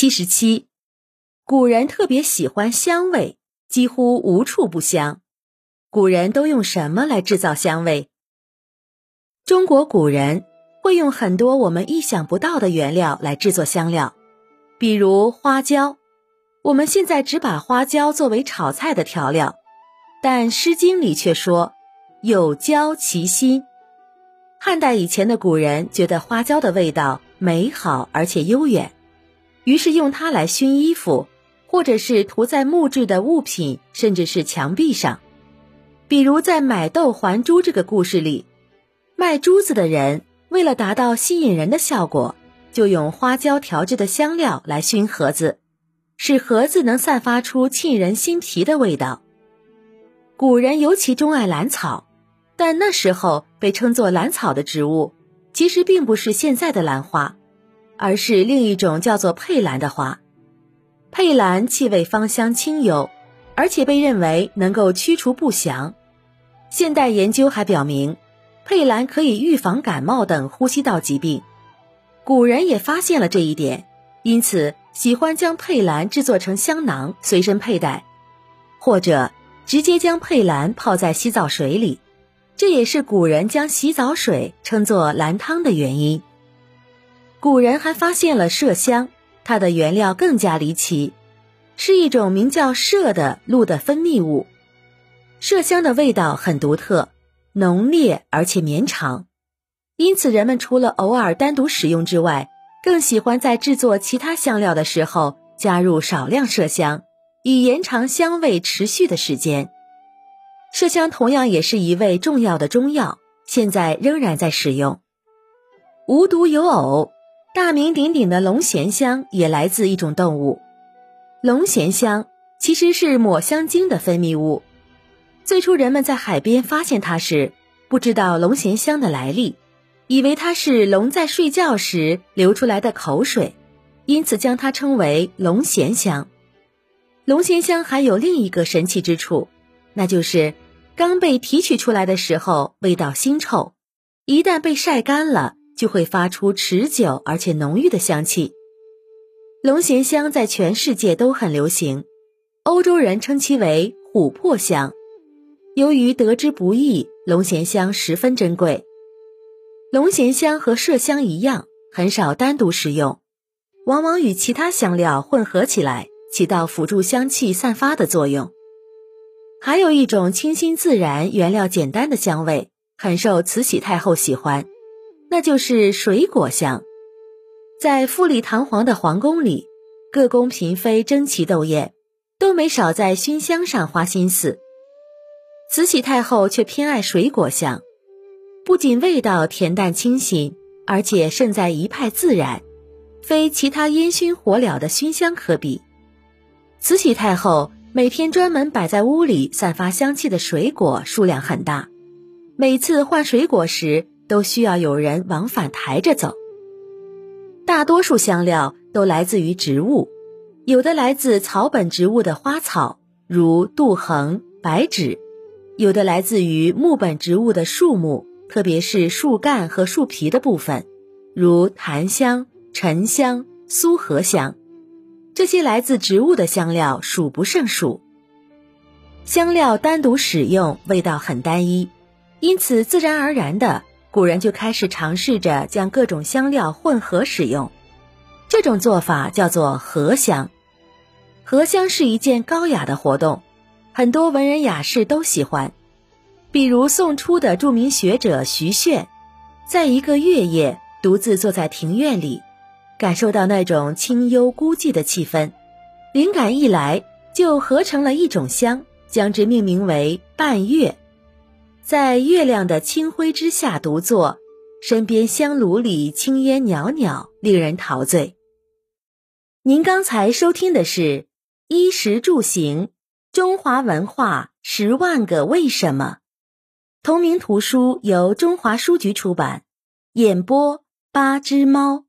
七十七，古人特别喜欢香味，几乎无处不香。古人都用什么来制造香味？中国古人会用很多我们意想不到的原料来制作香料，比如花椒。我们现在只把花椒作为炒菜的调料，但《诗经》里却说“有椒其心”。汉代以前的古人觉得花椒的味道美好而且悠远。于是用它来熏衣服，或者是涂在木质的物品，甚至是墙壁上。比如在买豆还珠这个故事里，卖珠子的人为了达到吸引人的效果，就用花椒调制的香料来熏盒子，使盒子能散发出沁人心脾的味道。古人尤其钟爱兰草，但那时候被称作兰草的植物，其实并不是现在的兰花。而是另一种叫做佩兰的花，佩兰气味芳香清幽，而且被认为能够驱除不祥。现代研究还表明，佩兰可以预防感冒等呼吸道疾病。古人也发现了这一点，因此喜欢将佩兰制作成香囊随身佩戴，或者直接将佩兰泡在洗澡水里。这也是古人将洗澡水称作兰汤的原因。古人还发现了麝香，它的原料更加离奇，是一种名叫麝的鹿的分泌物。麝香的味道很独特，浓烈而且绵长，因此人们除了偶尔单独使用之外，更喜欢在制作其他香料的时候加入少量麝香，以延长香味持续的时间。麝香同样也是一味重要的中药，现在仍然在使用。无独有偶。大名鼎鼎的龙涎香也来自一种动物。龙涎香其实是抹香鲸的分泌物。最初人们在海边发现它时，不知道龙涎香的来历，以为它是龙在睡觉时流出来的口水，因此将它称为龙涎香。龙涎香还有另一个神奇之处，那就是刚被提取出来的时候味道腥臭，一旦被晒干了。就会发出持久而且浓郁的香气。龙涎香在全世界都很流行，欧洲人称其为琥珀香。由于得之不易，龙涎香十分珍贵。龙涎香和麝香一样，很少单独使用，往往与其他香料混合起来，起到辅助香气散发的作用。还有一种清新自然、原料简单的香味，很受慈禧太后喜欢。那就是水果香，在富丽堂皇的皇宫里，各宫嫔妃争奇斗艳，都没少在熏香上花心思。慈禧太后却偏爱水果香，不仅味道恬淡清新，而且胜在一派自然，非其他烟熏火燎的熏香可比。慈禧太后每天专门摆在屋里散发香气的水果数量很大，每次换水果时。都需要有人往返抬着走。大多数香料都来自于植物，有的来自草本植物的花草，如杜衡、白芷；有的来自于木本植物的树木，特别是树干和树皮的部分，如檀香、沉香、苏合香。这些来自植物的香料数不胜数。香料单独使用，味道很单一，因此自然而然的。古人就开始尝试着将各种香料混合使用，这种做法叫做合香。合香是一件高雅的活动，很多文人雅士都喜欢。比如宋初的著名学者徐铉，在一个月夜独自坐在庭院里，感受到那种清幽孤寂的气氛，灵感一来就合成了一种香，将之命名为半月。在月亮的清辉之下独坐，身边香炉里青烟袅袅，令人陶醉。您刚才收听的是《衣食住行：中华文化十万个为什么》，同名图书由中华书局出版，演播八只猫。